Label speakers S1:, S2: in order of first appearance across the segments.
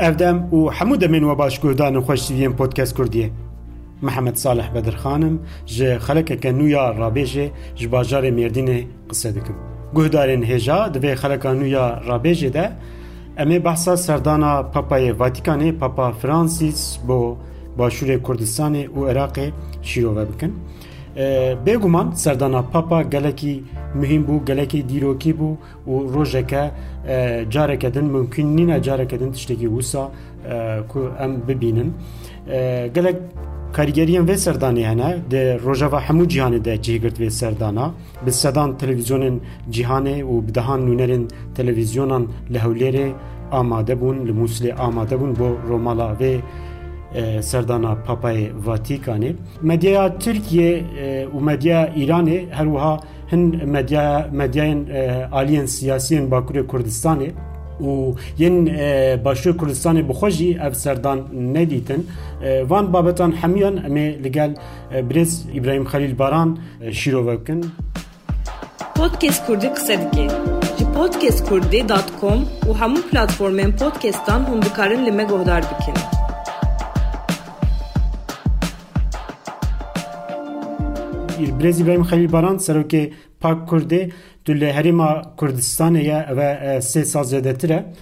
S1: اودم او حمو د من وباش کوردان خوش پودکاست کوردی محمد صالح بدرخانم خانم ج خلک کنو یا رابج ج بازار مردین قصه دکم گهدارن هجا د به خلک نو یا رابج ده امه بحثا سردانا پاپای واتیکانی پاپا فرانسیس بو باشور کردستان او عراق شیرو بکن بێگومان سەردانا پاپا گەلێکی مهم بوو گەلێکی دیرۆکی بوو و ڕۆژەکە جارێکەدن ممکن نینە جارەکەدن تشتێکی وسا کو ئەم ببینن گەلێک کاریگەریان وێ سەردانی هەنە ڕۆژەوە هەموو جیهانێدا جێگرت وێ سەردانا bi sedan televîzyonên cîhanê û bi dehan nûnerên televîzyonan li hewlêrê amade bûn li Muslê amade bûn بۆ Romala vê serdana Papayê Vatikanê. Medyaya Tirkiye û medya İranê her wiha hin medya medyayên aliyên siyasiyên Bakurê Kurdistanê û yên başûr Kurdistanê bixwe jî ev serdan nedîtin van babetan hemûyan em ê li İbrahim Xelîl Baran şîrove bikin.
S2: Podcast Kurdî qise dike. Ji podcastkurdî.com û hemû platformên podcastan hûn dikarin li me guhdar.
S1: Birêz İbrahim Xelîl Baran serokê Pak Kurdê tu li Herêma Kurdistanê ye ev sê sal zêdetir e.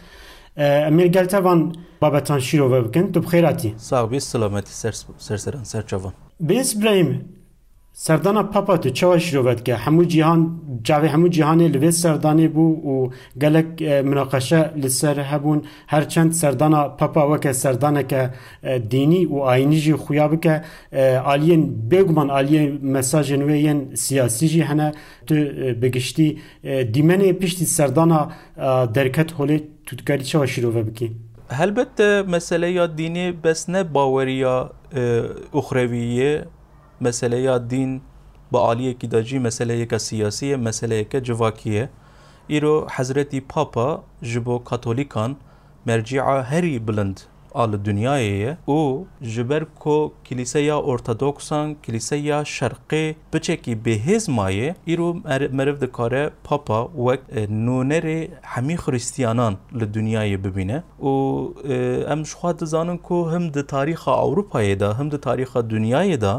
S1: Em ê gel tevan babetan şîrove bikin tu bixêratî.
S3: Sağ bî selametî serseran serçavan.
S1: Birêz İbrahim سردانا پاپا تو چاوش رو بد که؟ همو جهان جاوی همو جیهان لوی سردانی بو و گلک مناقشه لسر هبون. هرچند سردانا پاپا وکه سردانه که دینی و آینی جی خویا بکه آلین بگمان آلین مساج نویین سیاسی جی هنه. تو بگشتی دیمنه پیشتی سردانا درکت هولی تو کدی چه وش رو بکی؟ هلبت
S3: مسئله یا دینی بس نه باوری یا اخرویه. مسئله یا دین با عالی کیداجی مسئله یک سیاسی مسئله یک جواکیه. ایرو حضرت پاپا جبو کاتولیکان مرجع هری بلند. Bilind a li dunyayê ye û ji ber ku kîlîseya ortodoksan kîlîseya şerqê biçekî bêhêz maye îro meriv dikare papa wek nûnerê hemî xristiyanan li dunyayê bibîne û em ji xwe dizanin ku him di tarîxa de him di tarîxa dunyayê de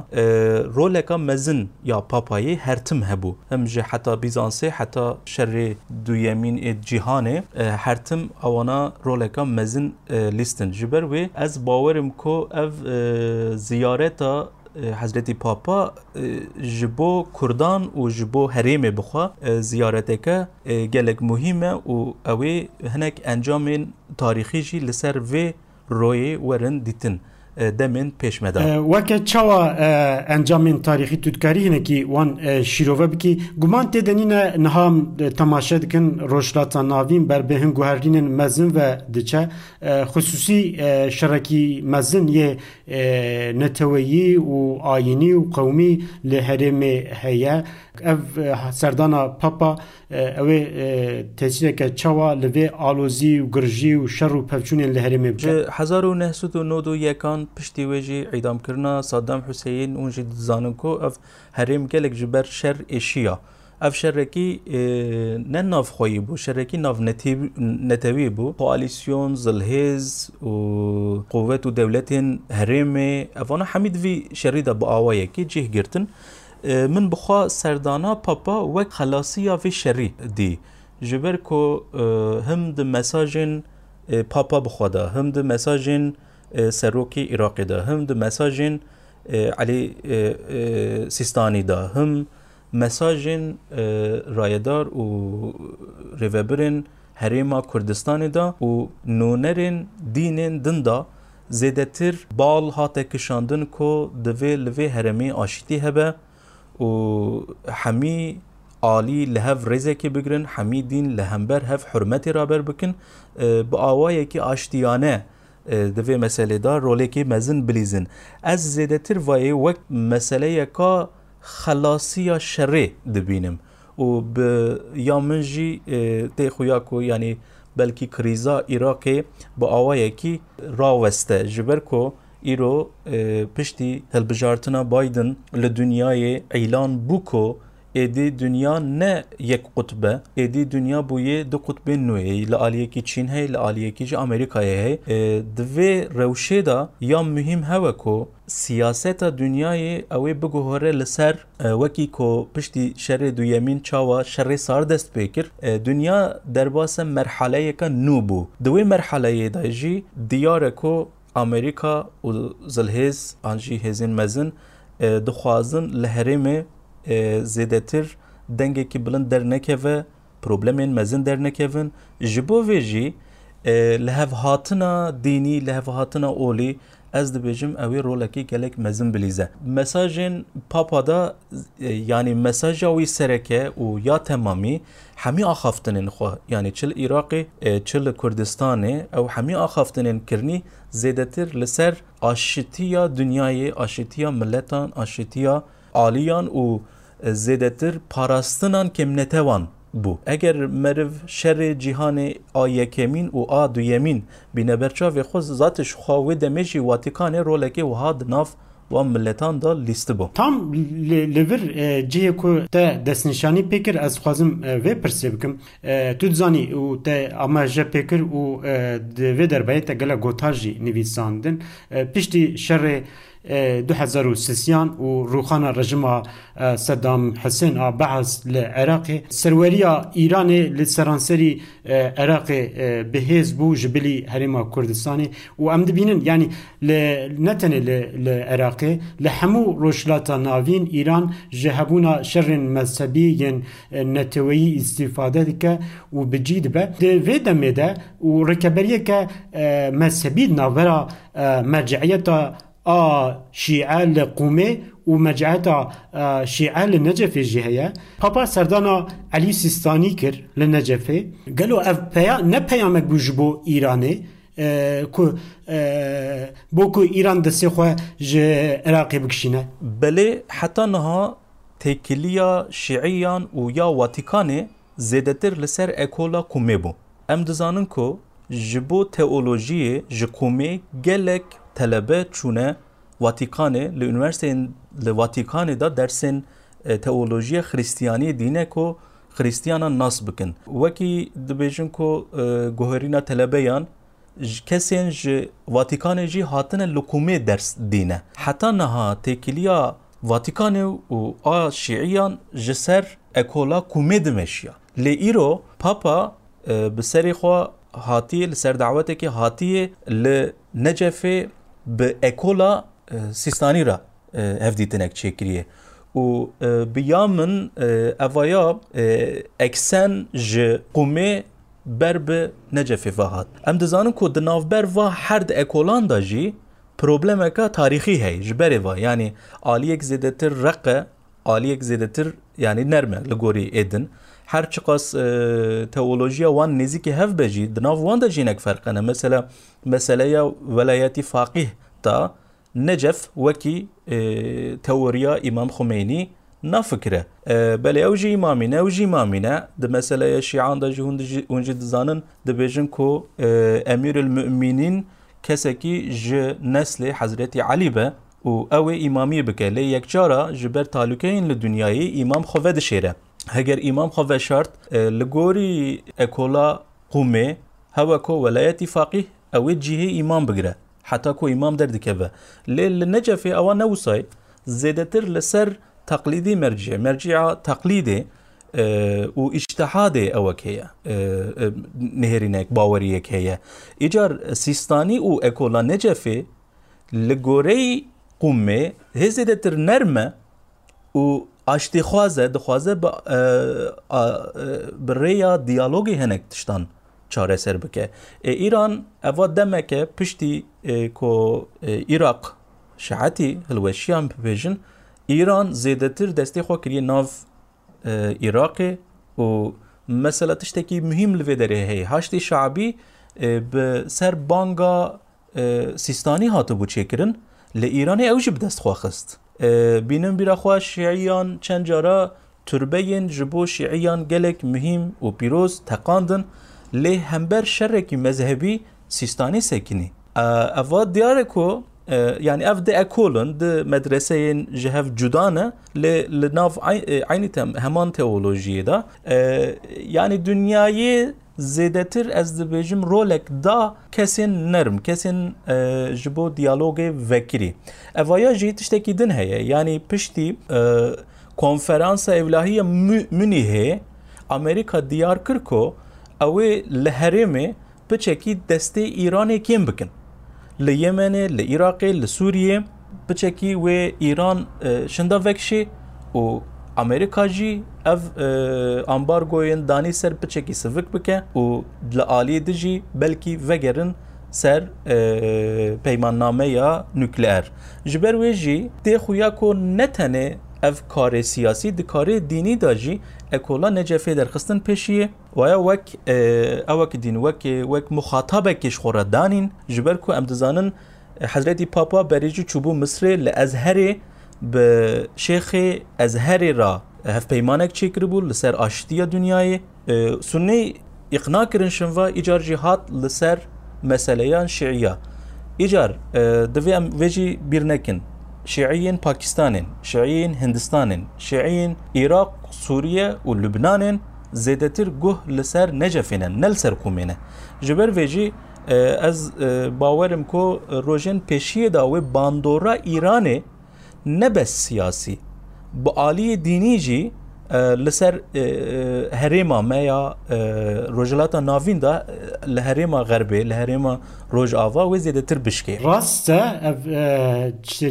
S3: roleka mezin ya papayê hertim hebû him ji heta Bîzansê heta şerê duyemîn ê cîhanê hertim ewana roleka mezin lîstin ji وی از باورم کو زیارت زیارتا حضرت پاپا جبو کردان و جبو حرم بخوا زیارت که گلک مهمه و اوی هنک انجام تاریخی جی لسر و روی ورن دیتن. دمن پێشمەدا وک چوا ئەنجامین تاریخی کی
S1: وان شیرۆڤە بکی. گومان تێدەنینە نهام تماشه دکن روشلاتا ناوین بر بهن گوهرین مزن و دچه. خصوصی شرکی مزن یه نتوی و آینی و قومی له هەرێمێ هەیە اف سردانا پاپا اوه تجیه کجایچهوا لبه آلوزی و گرژی و شر و پەچونێن لە و نود و یکان û şer û pevçûnên li herêmê
S3: bike. Hezar û nehsud û nod û yekan piştî wê jî eydamkirina Saddam Hüseyin û jî dizanin ku ev herêm gelek ji ber şer êşiya. Ev şerekî ne navxwayî bû şerekî nav netewî bû koalîsyon zilhêz û quvvet û dewletên herêmê evana hemî divî şerî de bi awayekî cih girtin min bixwa serdana papa wek xelasiya vê şerî dî ji ber ku him di mesajên papa bixwe de him di mesajên سروکی عراقی دا هم د مساجین علی سیستانی دا هم مساجین رایدار و ریوبرین هریما کردستانی دا و نونرین دینین دن دا. زیدتر بال هاته کشاندن کو دوی لوی هرمی آشتی هبه و همی عالی لهف رزکی بگرن همی دین لهمبر هف حرمتی رابر بکن با آوایی که آشتیانه دوی مسئله دا روله که مزن بلیزن از زیده تر وای وک مسئله کا خلاصی یا شره دبینم و به یا من جی تی خویا کو یعنی بلکی کریزا عراقی با آوایی کی راوسته جبر کو ایرو پشتی هلبجارتنا بایدن لدنیای اعلان بو کو edi dünya ne yek kutbe edi dünya bu ye du kutbe nu ye. Aliye ki Çin hey la aliye ki Amerika ye hey e, dve rewşe da ya mühim heve ko siyaseta dünyayê ew ê biguhore li ser. E, wekî ku piştî şerê duyemîn çawa şerê sar dest pê e, dünya derbasa merhaleyeka nû bû. Di wê merhaleyê de diyare ku Amerika û zilhêz an jî hêzên mezin dixwazin li herêmê e, zedetir zêdetir dengekî bilind dernekeve problemên mezin dernekevin ji bo vê jî e, li hev hatina dînî li hev hatina olî ez dibêjim ew ê gelek mezin bilîze. Mesajên papa da e, yanî mesaja wî sereke û ya temamî hemî axaftinên xwe yanî çil Iraqê çil li Kurdistanê ew hemî axaftinên kirnî zêdetir li ser aşitiya dünyayê aşitiya milletan aşitiya aliyan û زیدتر پاراستنان کم نتوان بو. اگر مرو شر جهان آیکمین و آ دویمین بینه و خود ذاتش خواوی دمیجی واتیکان رولکی و هاد ناف و ملتان دا لیست بو. تام
S1: لور جه کو ته دستنشانی پیکر از خوازم و پرسی بکم. تو دزانی او ته اما جه پیکر او دوی در بایی تا گلا گوتاجی نویساندن. پشتی شر jî nivîsandin piştî şerê 2003 و روخانا رژیما صدام حسین آ بحث لعراق سروریا ایران لسرانسری عراق بهز بو جبلی هرما کردستانی و ام دبینن یعنی لعراق لحمو روشلاتا ناوین ایران جهبونا شر مذهبی ین نتوی استفاده دکه و بجید به ده دمه ده و رکبریه که مذهبی آ شیعه لقومه و مجعتا شیعه لنجف جهه پاپا سردانا علی سیستانی کر لنجفه گلو اف پیا نه پیامک بوجبو ایرانه کو بو کو ایران دسته خو ج عراق بکشینه
S3: بله حتی نها تکلیا شیعیان و یا واتیکانه زیدتر لسر اکولا کومه بو ام دزانن کو جبو تئولوژی جکومه gelek talebe çûne Vatikanê li üniversiteyên li Vatikanê da dersên teolojiya Xristiyaniyê dîne ku Xristiyanan nas bikin. Wekî dibêjin ku guherîna telebeyan kesên ji Vatikanê jî hatine likumê ders dîne. Heta niha têkiliya Vatikanê û a şiiyan ji ser ekola kumê dimeşiya. Lê îro Papa bi serê xwe hatiye li ser dawetekê hatiye li Necefê bi ekola سیستانی را هفدیتنک چکریه و بیا من اویا اکسن ج قومه بر به نجفی فهات ام دزانم که دناوبر و هر د اکولان دا جی پروبلم که تاریخی هی جبری و یعنی آلیک زیدتر رقه آلیک زیدتر یعنی نرمه لگوری ایدن هر چی قاس آه، تئولوژی وان نزیک هف بجی دناو وان دژی نک فرق فرقنه مثلا مسئله ولایت فقیه تا نجف وكي آه، توريا امام خميني نافكره بل اوجي امامنا اوجي امامنا د مساله الشيعان د جهون اونج دزانن د بيجن كو امير آه، المؤمنين كسكي ج نسل حضرت علی به و أو امامي بك یک يكجارا جبر تعلقين لدنياي امام خوفد شيره هەگەر امام خۆڤە شرط لە گۆری ئەکۆلا هوا هەوەکۆ وەلایەتی فاقی ئەوێ جیهی امام بگرە حتا کۆ ئیمام دەردکەوە لێ لە أو ئەوە نەوسای زێدەتر لەسەر تەقلیدی مرجع مەرجیا تەقلیدێ و ئیشتەحادێ ئەوەک هەیە نهێرینێک باوری هەیە. ئیجار سیستانی و اکولا نجف لگوری قومه هزیده تر نرمه و ئاشتیخوازە دخوازە بڕێیا دیالۆگی هەنێک تشتان چارەسەر بکە ئیران ئەوە دەمەکە پشتی کۆ عێراق شعەتی هەلوەشیان ببێژن ئیران زێدەتر دەستی خۆ کردی ناو عێراقێ و مەسەلە تشتێکی مهم لێ دەرێ هەیە هاشتی شعبی سەر بانگا سیستانی هاتبوو چێکردن لە ئیرانی ئەوژی بدەستخوا خست بینم بیراخوا شیعیان چەند جارە توربەیەن ji بۆ شیعیان gelek مهم و پیرۆز تەقاندن لێ هەمبەر شەرێکی مەذهبی سیستانی سەکنی ئەڤ دیارە کۆ yani ev de ekolun de medreseyên ji hev cudane li li nav aynı tem heman teolojiye da yani dünyayı ez dibêjim rolek da kesên nerm kesên ji bo diyalogê vekirî. Evaya jî tiştekî din heye yani piştî konferansa evlahiya Münihê Amerika diyar kir ku ew li piçekî destê Îranê kêm bikin. Li Yemenê li Iraqê li Sûriyê piçekî wê Îran şinda vekşê û Amerika ev ambargoyên danî ser piçekî sivik bike û li aliyê de jî belkî vegerin ser peymannameya nükleer. Ji ber wê jî tê xuya ku ne tenê ev karê siyasî di karê dînî da jî ekola necefê derxistin pêşiye. Waya wek ewek dîn wekê wek muxatabekê ji xwe danîn. Ji ber ku em dizanin Hezretî Papa berê jî çûbû Misrê li Ezherê bi şêxê Ezherê ra hevpeymanek çêkiribû li ser aştiya dünyayê Sunnê iqna kirin şinva îcar jî hat li ser meseleyan şiiya îcar divê em vê jî bîr nekin شيعيين باكستان شيعيين هندستان شيعيين عراق سوريا ولبنان زيدتر جه لسر نجفنا نلسر كومينه جبر ويجي از باورم کو روژن پیشی دا و باندورا ایرانه نه بس سیاسی با عالی دینی جی لسر هریما ما یا روجلاتا ناوین دا لهریما غربی لهریما روج آوا و زیده تر بشکی
S1: راست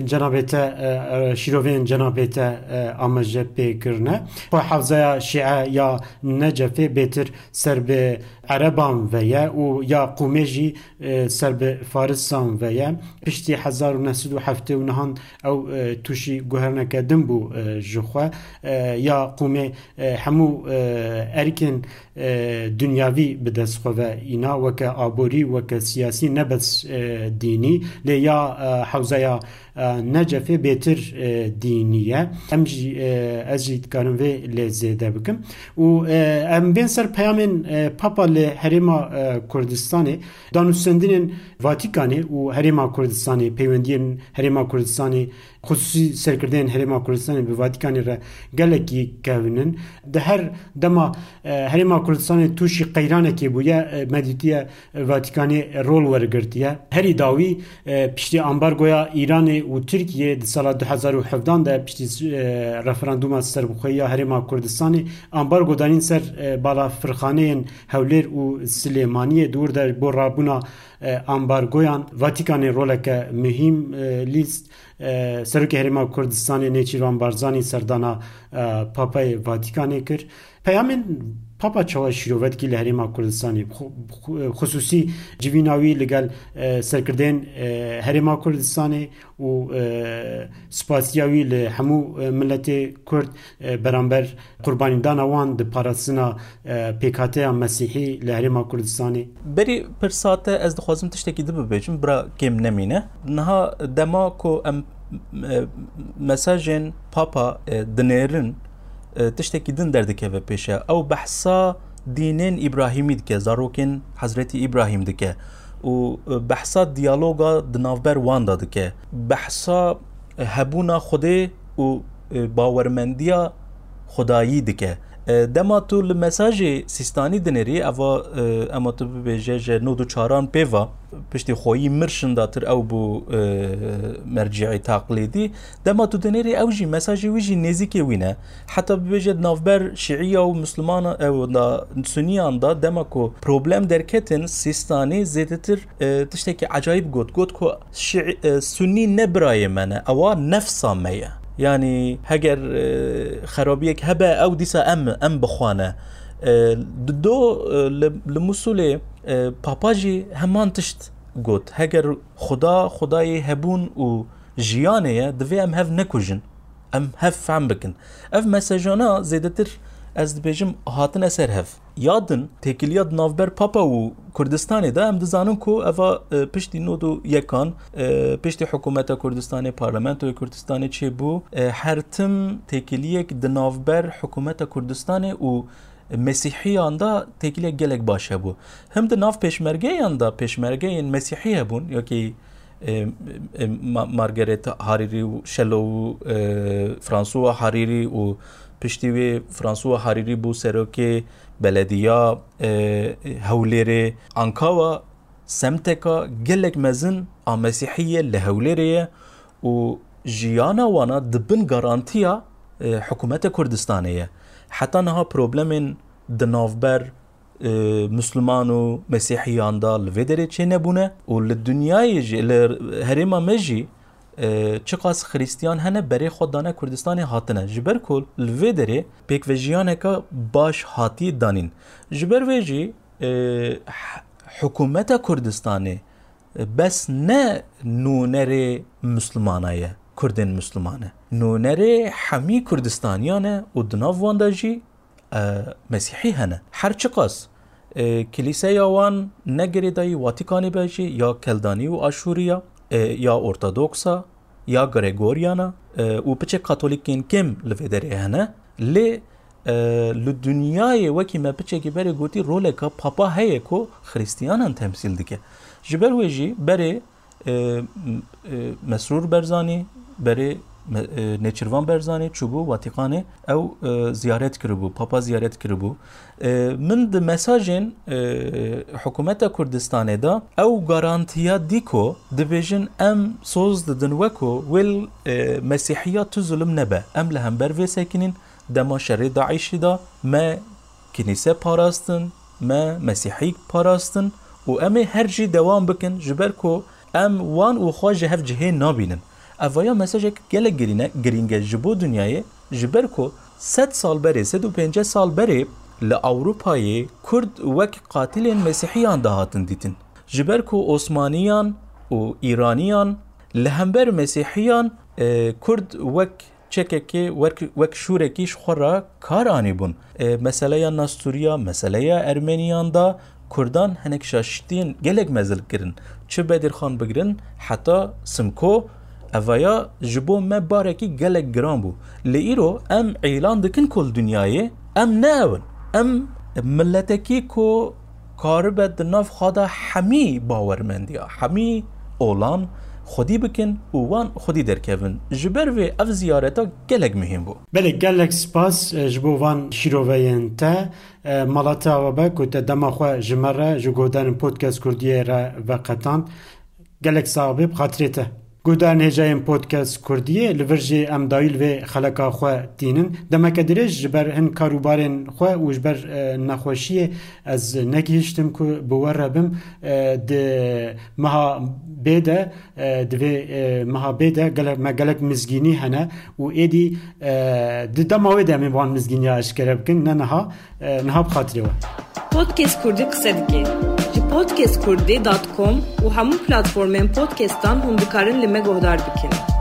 S1: جنابیت شیروین جنابیت آمجه پیکرنه خو حوزه شیعه یا نجفه بیتر سر به عربان ویا و یا قومجی سر به فارسان ویا پشتی هزار و نسد و هفته و نهان أو توشی گوهرنکه دم بو جخوا یا قومه همو ارکن دنیاوی به دست خو اینا وکه آبوری وکه سیاسی نبس دینی لیا حوزه نجفه بهتر دینیه ام جی از جی کارم و لزیده بکم و ام بین سر پیامن پاپا ل هریما کردستانی دانوستندین واتیکانی و هریما کردستانی پیوندین هریما کردستانی خصوصی سرکردن هریما کردستانی به واتیکانی را گلکی کهونن ده هر دما هریما کوردستان توشی قیرانێکی بووە مەدیتیە ڤاتیکانی ڕۆل وەرگرتیە. هەری داوی پشتی ئەمبارگۆیا ئیرانێ و ترکیە دی ساڵ 2017 دا پشتی ڕفراندوما سەربخۆیە هەرێما کوردستانی ئەمبار گۆدانین سەر بالا فرخانەیەن هەولێر و سلێمانیە دوور دەر بۆ ڕابوونا ئەمبارگۆیان ڤاتیکانی ڕۆلەکە مهم لیست سەرکی هەرێما کوردستانی نێچیران بارزانی سەردانا پاپای ڤاتیکانێ کرد. پەیامێن پاپا چاوا شیروت کی لهریما کردستانی خصوصی جویناوی لگل سرکردن هریما کردستانی و سپاسیاوی له همو ملت کرد برانبر قربانی دان وان د پاراسنا پیکاته مسیحی لهریما کردستانی
S3: بری پرساته از دخوازم تشتکی دبه بجم برا کم نمینه نها دما کو ام مساجن پاپا دنیرن تشتێکی دن دەردەکەوە پێشە او بحثا دینن ابراهیمی دکە زاروكين حضرت ابراهيم دکە و بحثا دیالوگا دنافبر واندا دکە بحصا هبونا خوده و باوەرمەندیە خدایی دکه. Xudayî dike dema tu li mesajê sîstanî dinêrî eva ema tu bibêje ji nû du çaran pêva piştî xwayî mirşin datir ew bû merciî taqlîdî dema tu dinêrî ew jî mesajê wî jî nêzîkê wî ne heta bibêje navber şiîya û Müslüman ew da Suniyan da dema ku problem derketin sîstanî zêdetir tiştekî ecayib got. Got ku Sunî يعني هجر آه، خرابيك هبا أو ديسا ام ام بخوانه آه، دو آه، لە باباجي همان تشت قوت هجر خدا خداي هبون و ژیانەیە دەبێ ام هەف نكوجن ام هەف فام بكن اف مساجونا زيدتر از بيجم هاتن اسر هاف yadin tekiliyat navber papa û Kurdistanê de em ku eva piştî nod û yekan piştî hikûmeta Kurdistanê parlamentoya Kurdistanê çêbû her tim tekiliyek di navber hikûmeta Kurdistanê û Mesîhiyan da tekile gelek baş hebû. Hem de nav peşmergeyan da peşmergeyên Mesîhî hebûn yekî Margaret Hariri û Şelo û Fransua Hariri û piştî wê Fransua Hariri bû serokê بلدیا آه، هولیر انکاوا سمتکا گلک مزن آمسیحیه لهولره و جیانا وأنا دبن گارانتیا آه، حکومت کردستانیه حتی نها پروبلمن دنافبر آه، مسلمان و مسیحیان دا لوی دره چه نبونه و لدنیای جی لهرما مجی چه قاس خریستیان هنه بری خود دانه کردستان هاتنه. جبر کل لوی دره پیک و جیانه که باش هاتی دانین. جبر ویجی حکومت کردستانه بس نه نونر مسلمانایه کردن مسلمانه. نونر حمی کردستانیانه و دناف وانده جی مسیحی هنه. هر چه قاس کلیسه یاوان نگری دایی واتیکانی بیجی یا کلدانی و آشوریا یا اورتودوکسا یا گریگوریانا و پچه کاتولیکین کم لفدری هنه لی ل دنیای وکی ما پچه که بری گوتی رول که پاپا هیه کو خریستیانان تمثیل دیگه جبر ویجی بری مسرور برزانی بری نێچروان بەرزانانی چوبوو واتیقانێ. ئەو زیارت کردبوو پاپا زیارت کردبوو. من د حکومت حکوومەتە کوردستانێدا او گارانتیا دیکو دەبێژن ام سۆز د وەکو ویل مەسیحیا تو زلم نەبە. ئەم لە هەمبەر وێسەکنین دەما شەڕێ دا، ما کنیسه پاراستن ما مەسیحی پاراستن و ئەمێ هەرجی دوام بکن ji ام وان او خواجه û xwa ji اویا مساجک گله گرینه گرینگه جبو دنیای جبر کو 100 سال بری 150 سال بری ل اوروپای کرد وک قاتلین مسیحیان دهاتن دیتن جبر کو عثمانیان و ایرانیان لهمبر مسیحیان کرد وک چککی وک وک شورکیش خورا کار آنی بون مسئله ناستوریا مسئله ارمنیان دا کردان هنک شاشتین گلک مزل کرن چه بدر خان بگرن حتی سمکو اویا جبو ما بارکی گلک گران بو لیرو أم اعلان دکن کل دنیای أم ناون أم ملتکی کو کارب دناف خدا همی باورمندیا همی أولان خودی بکن و وان خودی درکevin جبر و اف زیارتا گلک مهم بو.
S1: بله گلک سپاس. جبو وان شیروین تا. مالاتا و با که دما خو جمره جگودان پودکست کردیه را گودا نێژایەن پۆتکەس کوردیە لە ڤژێ ئەمدایل وێ خەلەکە خوا تینن دەمەکە درێژ ji ber hin karûbarên xwe û ji ber nexweşiyê ez nekihiştim ku bi were bim di meha bê de divê meha bê de gelek me gelek mizgînî hene û êdî di dema wê de em ê van mizgîniya eşkere bikin ne
S2: niha niha bi xatirê we. Podkês Kurdî qise dike. Û hemû platformên podcastan hûn dikarin li me guhdar bikin.